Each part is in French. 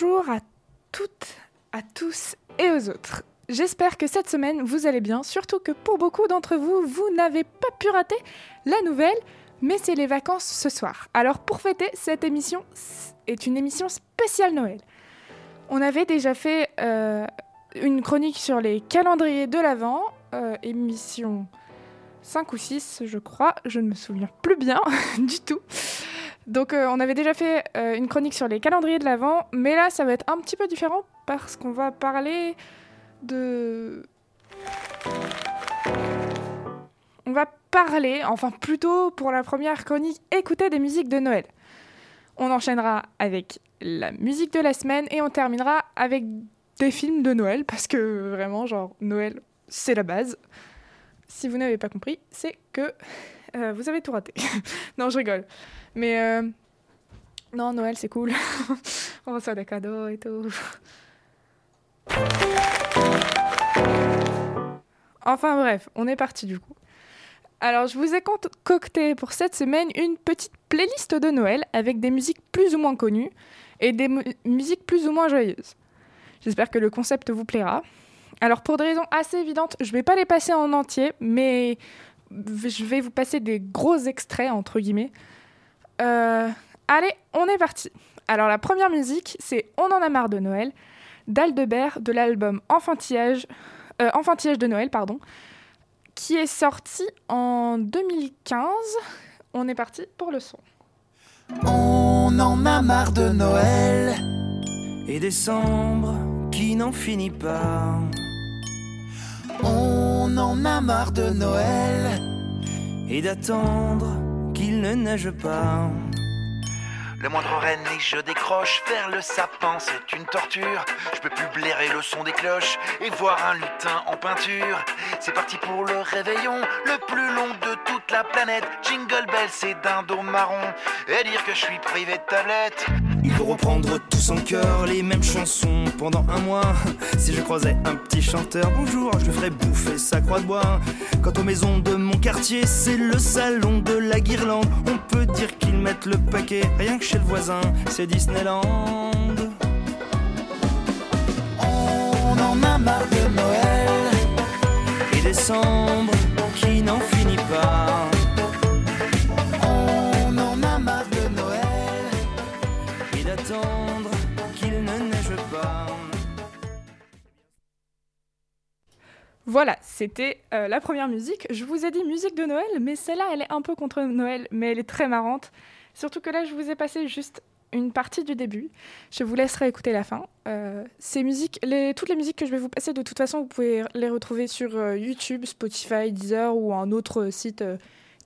Bonjour à toutes, à tous et aux autres. J'espère que cette semaine vous allez bien, surtout que pour beaucoup d'entre vous, vous n'avez pas pu rater la nouvelle, mais c'est les vacances ce soir. Alors pour fêter, cette émission est une émission spéciale Noël. On avait déjà fait euh, une chronique sur les calendriers de l'Avent, euh, émission 5 ou 6 je crois, je ne me souviens plus bien du tout. Donc euh, on avait déjà fait euh, une chronique sur les calendriers de l'Avent, mais là ça va être un petit peu différent parce qu'on va parler de... On va parler, enfin plutôt pour la première chronique, écouter des musiques de Noël. On enchaînera avec la musique de la semaine et on terminera avec des films de Noël parce que vraiment, genre, Noël, c'est la base. Si vous n'avez pas compris, c'est que euh, vous avez tout raté. non, je rigole. Mais euh, non, Noël, c'est cool. on reçoit des cadeaux et tout. Enfin bref, on est parti du coup. Alors, je vous ai concocté pour cette semaine une petite playlist de Noël avec des musiques plus ou moins connues et des musiques plus ou moins joyeuses. J'espère que le concept vous plaira. Alors, pour des raisons assez évidentes, je ne vais pas les passer en entier, mais je vais vous passer des gros extraits, entre guillemets. Euh, allez, on est parti. Alors, la première musique, c'est On en a marre de Noël, d'Aldebert, de l'album Enfantillage, euh, Enfantillage de Noël, pardon, qui est sorti en 2015. On est parti pour le son. On en a marre de Noël et décembre qui n'en finit pas. On en a marre de Noël et d'attendre qu'il ne neige pas. Le moindre et je décroche vers le sapin, c'est une torture. Je peux plus blairer le son des cloches et voir un lutin en peinture. C'est parti pour le réveillon, le plus long de toute la planète. Jingle bell, c'est dos marron. Et dire que je suis privé de tablette. Il faut reprendre tout son cœur, les mêmes chansons pendant un mois. Si je croisais un petit chanteur, bonjour, je lui ferais bouffer sa croix de bois. Quant aux maisons de mon quartier, c'est le salon de la guirlande. On peut dire qu'ils mettent le paquet, rien que chez le voisin, c'est Disneyland. On en a marre de Noël et décembre Voilà, c'était euh, la première musique. Je vous ai dit musique de Noël, mais celle-là, elle est un peu contre Noël, mais elle est très marrante. Surtout que là, je vous ai passé juste une partie du début. Je vous laisserai écouter la fin. Euh, ces musiques, toutes les musiques que je vais vous passer, de toute façon, vous pouvez les retrouver sur euh, YouTube, Spotify, Deezer ou un autre site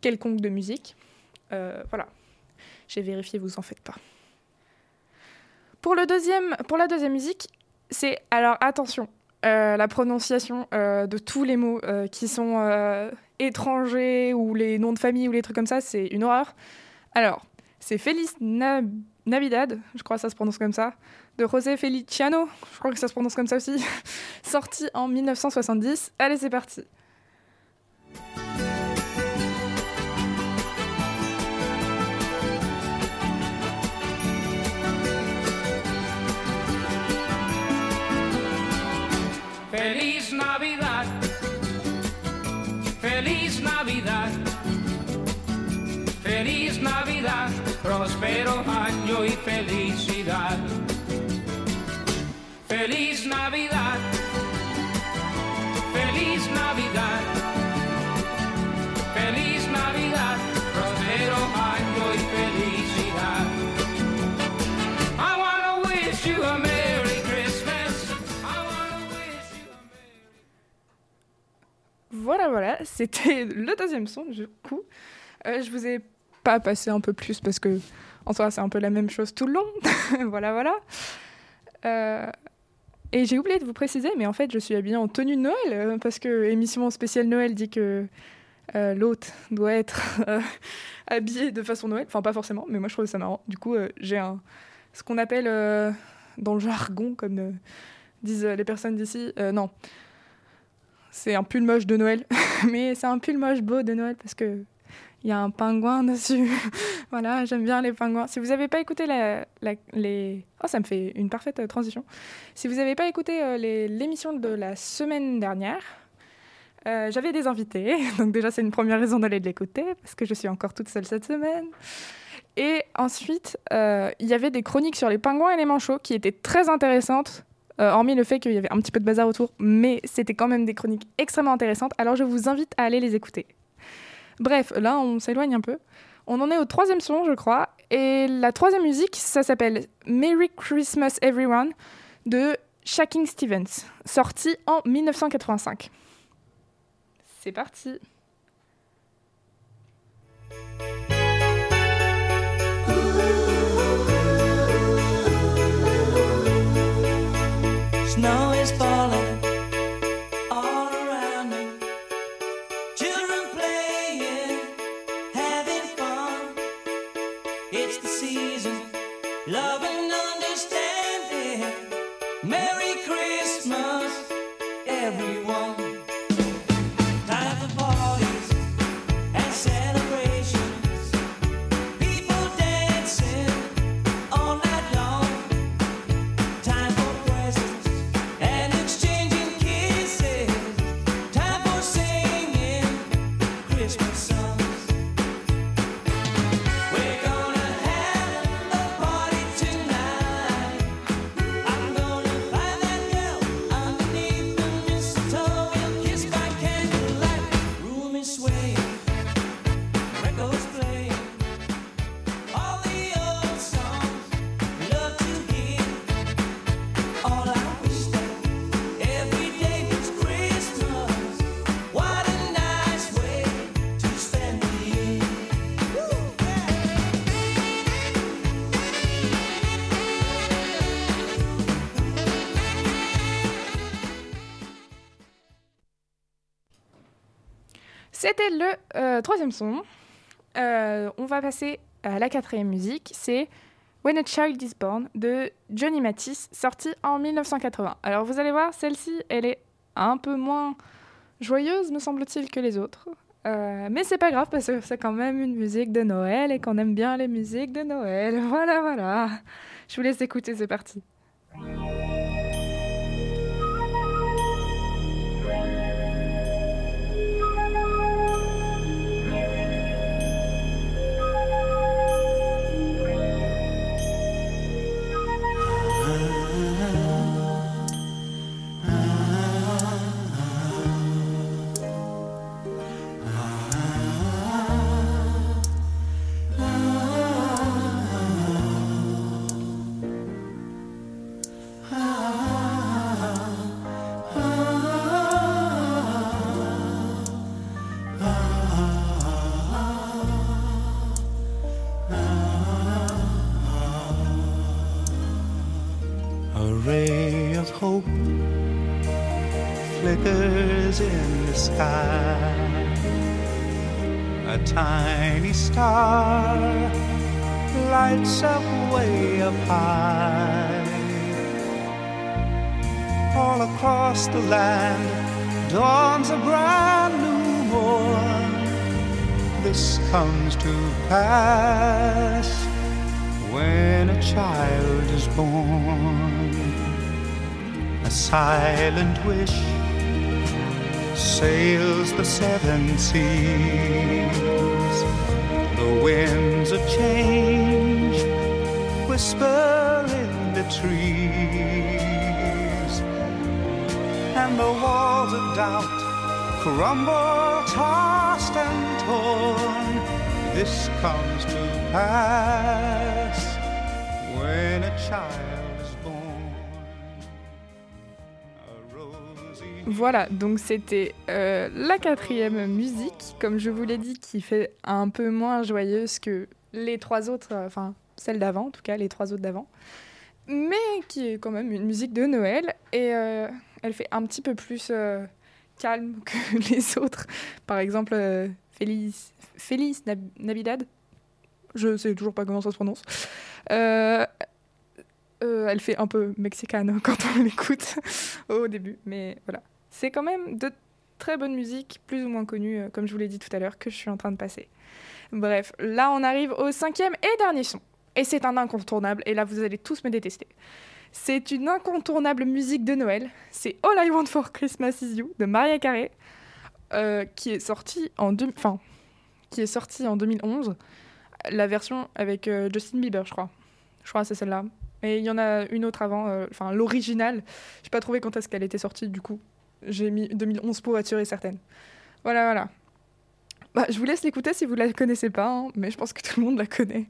quelconque de musique. Voilà. J'ai vérifié, vous en faites pas. Pour, le deuxième, pour la deuxième musique, c'est alors attention, euh, la prononciation euh, de tous les mots euh, qui sont étrangers ou les noms de famille ou les trucs comme ça, c'est une horreur. Alors, c'est Feliz Na- Navidad, je crois que ça se prononce comme ça, de José Feliciano, je crois que ça se prononce comme ça aussi, sorti en 1970. Allez, c'est parti. Voilà, voilà, c'était le deuxième son du coup. Euh, je vous ai pas passé un peu plus parce que en soi c'est un peu la même chose tout le long. voilà, voilà. Euh, et j'ai oublié de vous préciser, mais en fait je suis habillée en tenue de Noël euh, parce que émission spéciale Noël dit que euh, l'hôte doit être habillé de façon Noël. Enfin pas forcément, mais moi je trouve ça marrant. Du coup j'ai un ce qu'on appelle dans le jargon comme disent les personnes d'ici, non. C'est un pull moche de Noël, mais c'est un pull moche beau de Noël parce que Il y a un pingouin dessus. voilà, j'aime bien les pingouins. Si vous n'avez pas écouté les... Oh, ça me fait une parfaite euh, transition. Si vous n'avez pas écouté euh, l'émission de la semaine dernière, euh, j'avais des invités. Donc déjà, c'est une première raison d'aller l'écouter, parce que je suis encore toute seule cette semaine. Et ensuite, il y avait des chroniques sur les pingouins et les manchots qui étaient très intéressantes, hormis le fait qu'il y avait un petit peu de bazar autour, mais c'était quand même des chroniques extrêmement intéressantes. Alors je vous invite à aller les écouter. Bref, là, on s'éloigne un peu. On en est au troisième son, je crois. Et la troisième musique, ça s'appelle Merry Christmas Everyone de Shaking Stevens, sorti en 1985. C'est parti. Everyone. C'était le euh, troisième son. Euh, on va passer à la quatrième musique. C'est When a Child is Born de Johnny Mathis, sorti en 1980. Alors vous allez voir, celle-ci, elle est un peu moins joyeuse, me semble-t-il, que les autres. Euh, mais c'est pas grave parce que c'est quand même une musique de Noël et qu'on aime bien les musiques de Noël. Voilà, voilà. Je vous laisse écouter, c'est parti. Up high. All across the land dawns a brand new morn. This comes to pass when a child is born. A silent wish sails the seven seas. The winds of change whisper in the trees, and the walls of doubt crumble, tossed and torn. This comes to pass when a child is born. Voilà, donc c'était euh, la quatrième musique, comme je vous l'ai dit, qui fait un peu moins joyeuse que les trois autres, euh, enfin celle d'avant en tout cas, les trois autres d'avant, mais qui est quand même une musique de Noël et euh, elle fait un petit peu plus euh, calme que les autres. Par exemple, euh, Feliz, Feliz Nab- Navidad, je sais toujours pas comment ça se prononce. Euh, elle fait un peu mexicane quand on l'écoute au début, mais voilà. C'est quand même de très bonne musique, plus ou moins connue, comme je vous l'ai dit tout à l'heure, que je suis en train de passer. Bref, là on arrive au cinquième et dernier son. Et c'est un incontournable, et là vous allez tous me détester. C'est une incontournable musique de Noël. C'est All I Want for Christmas Is You de Maria Carey, euh, qui est sortie en deux- enfin, qui est sortie en 2011. La version avec euh, Justin Bieber, je crois. Je crois que c'est celle-là. Et il y en a une autre avant, euh, enfin l'original. J'ai pas trouvé quand est-ce qu'elle était sortie, du coup. J'ai mis 2011 pour être sûre et certaine. Voilà, voilà. Bah, je vous laisse l'écouter si vous la connaissez pas, hein, mais je pense que tout le monde la connaît.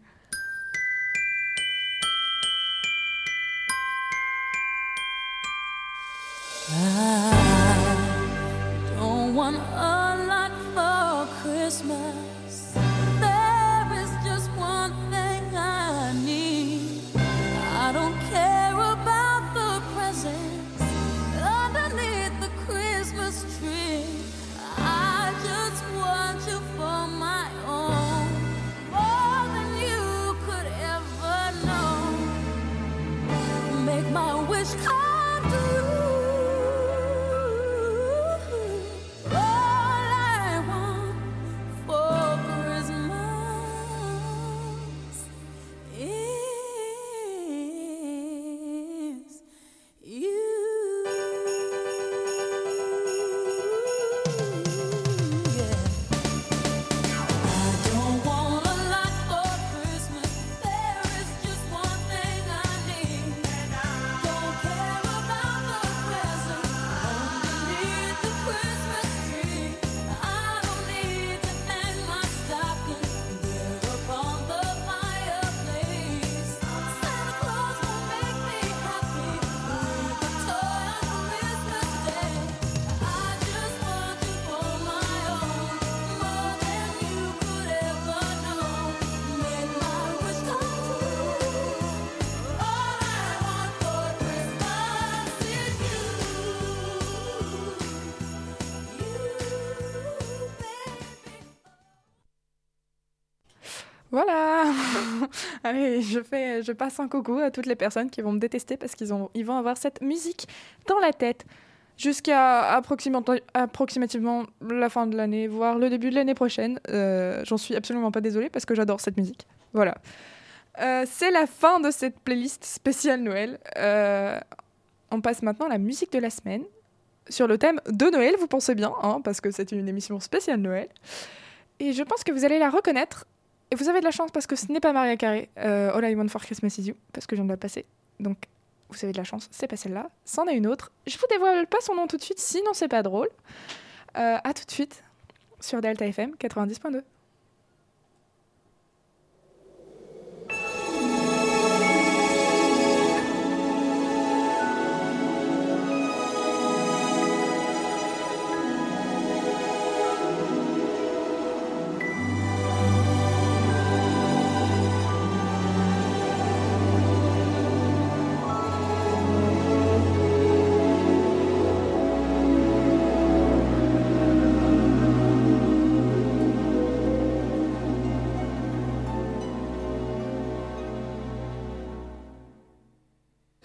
Voilà Allez, je, fais, je passe un coucou à toutes les personnes qui vont me détester parce qu'ils ont- ils vont avoir cette musique dans la tête jusqu'à approximati- approximativement la fin de l'année, voire le début de l'année prochaine. Euh, J'en suis absolument pas désolée parce que j'adore cette musique. Voilà. Euh, C'est la fin de cette playlist spéciale Noël. Euh, on passe maintenant à la musique de la semaine sur le thème de Noël, vous pensez bien, hein, parce que c'est une émission spéciale Noël. Et je pense que vous allez la reconnaître et vous avez de la chance parce que ce n'est pas Maria Carey, euh, All I Want for Christmas Is You, parce que je viens de passer. Donc, vous avez de la chance, c'est pas celle-là, c'en est une autre. Je vous dévoile pas son nom tout de suite, sinon c'est pas drôle. Euh, à tout de suite sur Delta FM 90.2.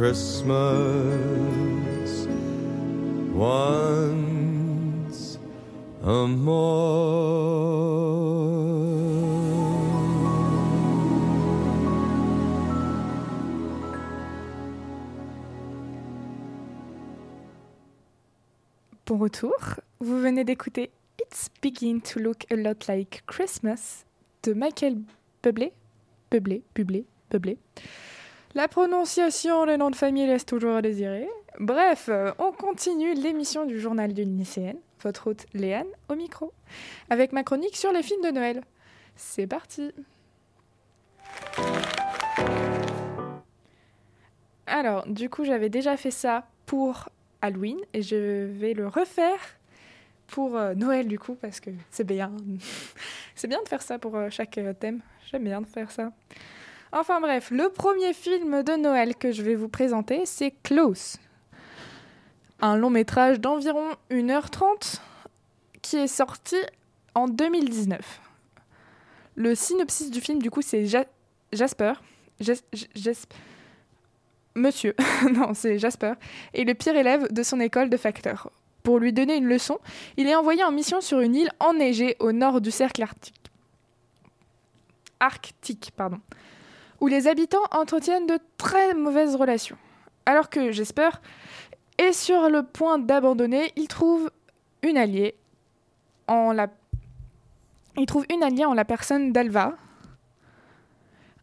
Christmas once a more. Bon retour. Vous venez d'écouter It's Begin to Look a Lot Like Christmas de Michael Bublé. Bublé, Bublé, Bublé. La prononciation, le nom de famille laisse toujours à désirer. Bref, euh, on continue l'émission du journal d'une lycéenne, votre hôte Léane, au micro, avec ma chronique sur les films de Noël. C'est parti Alors, du coup, j'avais déjà fait ça pour Halloween et je vais le refaire pour euh, Noël du coup parce que c'est bien. c'est bien de faire ça pour euh, chaque thème. J'aime bien de faire ça. Enfin bref, le premier film de Noël que je vais vous présenter, c'est Close. Un long métrage d'environ 1h30 qui est sorti en 2019. Le synopsis du film, du coup, c'est Ja- Jasper. Jas- Jas- Jas- Monsieur, non, c'est Jasper, est le pire élève de son école de facteur. Pour lui donner une leçon, il est envoyé en mission sur une île enneigée au nord du cercle arctique. Arctique, pardon, où les habitants entretiennent de très mauvaises relations. Alors que Jasper est sur le point d'abandonner, il trouve une alliée en la trouve une alliée en la personne d'Alva,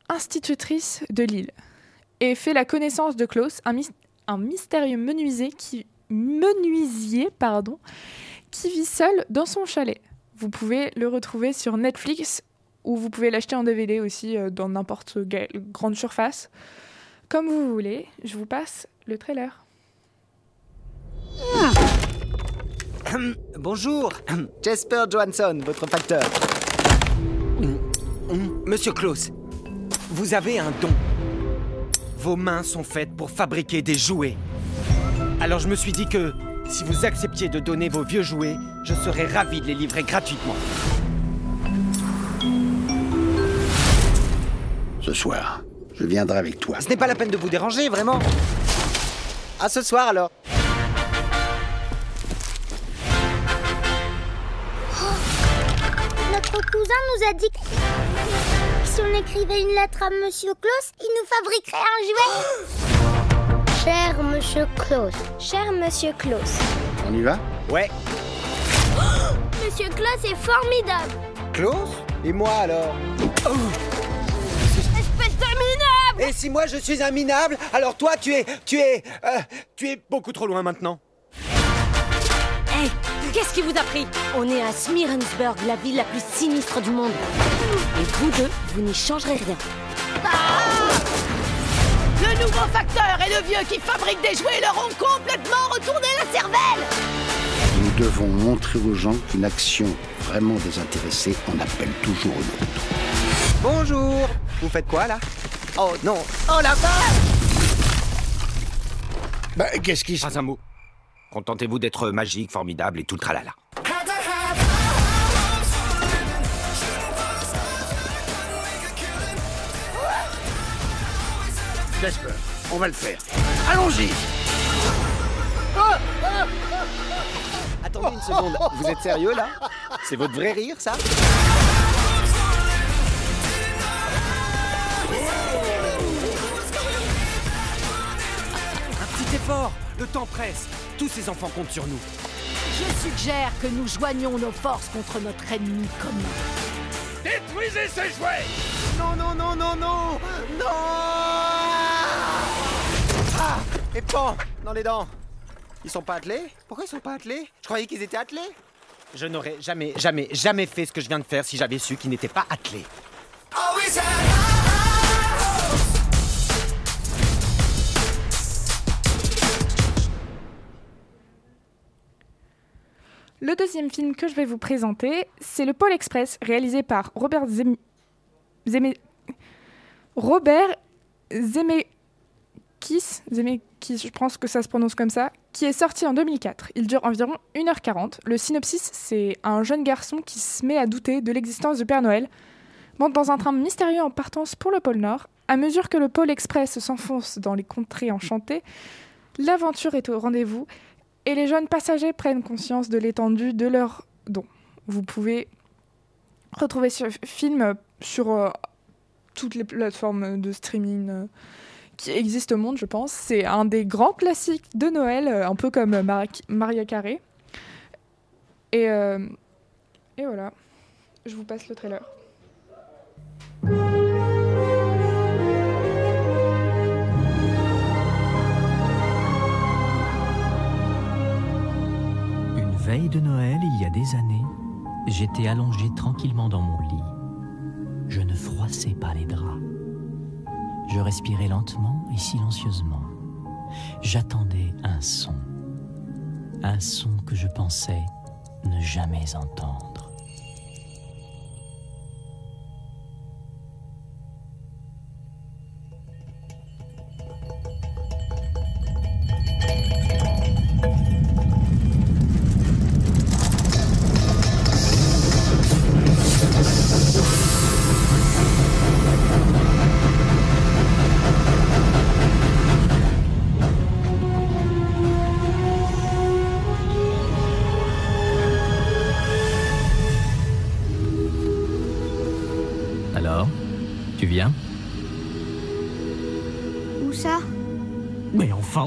institutrice de l'île, et fait la connaissance de Klaus, un mystérieux menuisier qui, menuisier pardon, qui vit seul dans son chalet. Vous pouvez le retrouver sur Netflix ou vous pouvez l'acheter en DVD aussi euh, dans n'importe quelle grande surface. Comme vous voulez, je vous passe le trailer. Bonjour, Jasper Johansson, votre facteur. Monsieur Klaus, vous avez un don. Vos mains sont faites pour fabriquer des jouets. Alors je me suis dit que si vous acceptiez de donner vos vieux jouets, je serais ravi de les livrer gratuitement. Ce soir, je viendrai avec toi. Ce n'est pas la peine de vous déranger, vraiment. À ce soir alors. Notre cousin nous a dit que si on écrivait une lettre à Monsieur Klaus, il nous fabriquerait un jouet. Cher Monsieur Klaus, cher Monsieur Klaus, On y va? Ouais, Monsieur Klaus est formidable. Klaus Et moi alors? Minable Et si moi je suis un minable, alors toi tu es. Tu es. euh, tu es beaucoup trop loin maintenant. Hey, qu'est-ce qui vous a pris On est à Smirensburg, la ville la plus sinistre du monde. Et vous deux, vous n'y changerez rien. Le nouveau facteur et le vieux qui fabrique des jouets leur ont complètement retourné la cervelle Nous devons montrer aux gens qu'une action vraiment désintéressée en appelle toujours une autre. Bonjour Vous faites quoi là? Oh non Oh la vache Bah, qu'est-ce qui se... Pas un mot. Contentez-vous d'être magique, formidable et tout le tralala. Jasper, on va le faire. Allons-y attendez une seconde. Vous êtes sérieux là? C'est votre vrai rire ça? Le temps presse. Tous ces enfants comptent sur nous. Je suggère que nous joignions nos forces contre notre ennemi commun. Détruisez ces jouets Non, non, non, non, non Non! Ah Et pan Dans les dents. Ils sont pas attelés? Pourquoi ils sont pas attelés? Je croyais qu'ils étaient attelés. Je n'aurais jamais, jamais, jamais fait ce que je viens de faire si j'avais su qu'ils n'étaient pas attelés. Le deuxième film que je vais vous présenter, c'est le Pôle Express, réalisé par Robert Zem... Robert Zemeckis, Zemeckis, je pense que ça se prononce comme ça, qui est sorti en 2004. Il dure environ 1h40. Le synopsis, c'est un jeune garçon qui se met à douter de l'existence du Père Noël, monte dans un train mystérieux en partance pour le pôle Nord. À mesure que le Pôle Express s'enfonce dans les contrées enchantées, l'aventure est au rendez-vous et les jeunes passagers prennent conscience de l'étendue de leurs dons. Vous pouvez retrouver ce film sur euh, toutes les plateformes de streaming euh, qui existent au monde, je pense. C'est un des grands classiques de Noël, euh, un peu comme Mar- Maria Carré. Et, et voilà, je vous passe le trailer. Veille de Noël, il y a des années, j'étais allongé tranquillement dans mon lit. Je ne froissais pas les draps. Je respirais lentement et silencieusement. J'attendais un son. Un son que je pensais ne jamais entendre.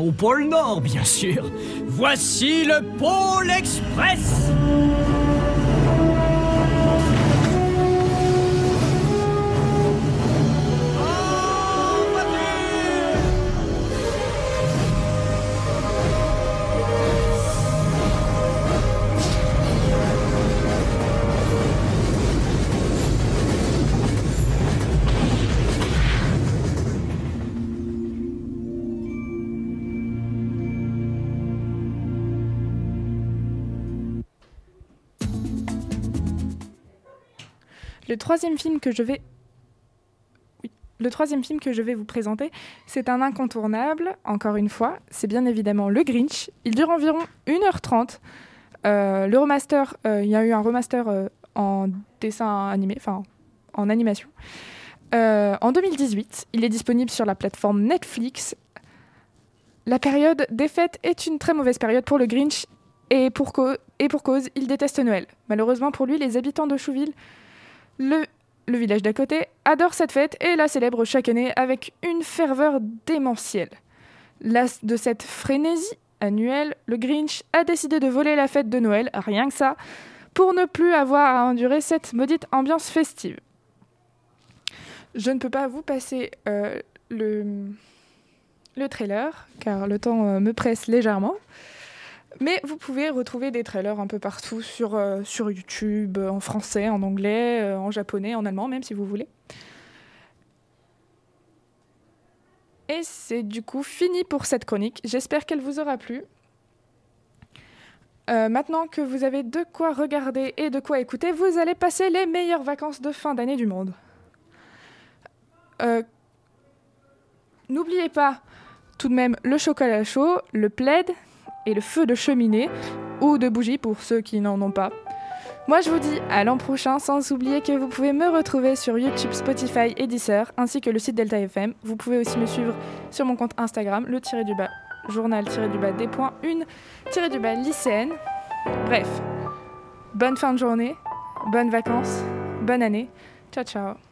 Au pôle Nord, bien sûr. Voici le pôle Express Le troisième film que je vais vous présenter, c'est un incontournable, encore une fois, c'est bien évidemment Le Grinch. Il dure environ 1h30. Euh, le remaster, euh, il y a eu un remaster euh, en dessin animé, enfin en animation. En 2018, il est disponible sur la plateforme Netflix. La période des fêtes est une très mauvaise période pour le Grinch et pour cause, il déteste Noël. Malheureusement pour lui, les habitants de Chouville le, village d'à côté adore cette fête et la célèbre chaque année avec une ferveur démentielle. Las de cette frénésie annuelle, le Grinch a décidé de voler la fête de Noël, rien que ça, pour ne plus avoir à endurer cette maudite ambiance festive. Je ne peux pas vous passer euh, le, le trailer, car le temps euh, me presse légèrement. Mais vous pouvez retrouver des trailers un peu partout sur, euh, YouTube, euh, en français, en anglais, euh, en japonais, en allemand, même si vous voulez. Et c'est du coup fini pour cette chronique. J'espère qu'elle vous aura plu. Maintenant que vous avez de quoi regarder et de quoi écouter, vous allez passer les meilleures vacances de fin d'année du monde. N'oubliez pas tout de même le chocolat chaud, le plaid et le feu de cheminée ou de bougie pour ceux qui n'en ont pas. Moi, je vous dis à l'an prochain, sans oublier que vous pouvez me retrouver sur YouTube, Spotify et Deezer, ainsi que le site Delta FM. Vous pouvez aussi me suivre sur mon compte Instagram, le tiré du bas, journal tiré du bas des points, une tiré du bas lycéenne. Bref, bonne fin de journée, bonnes vacances, bonne année. Ciao ciao.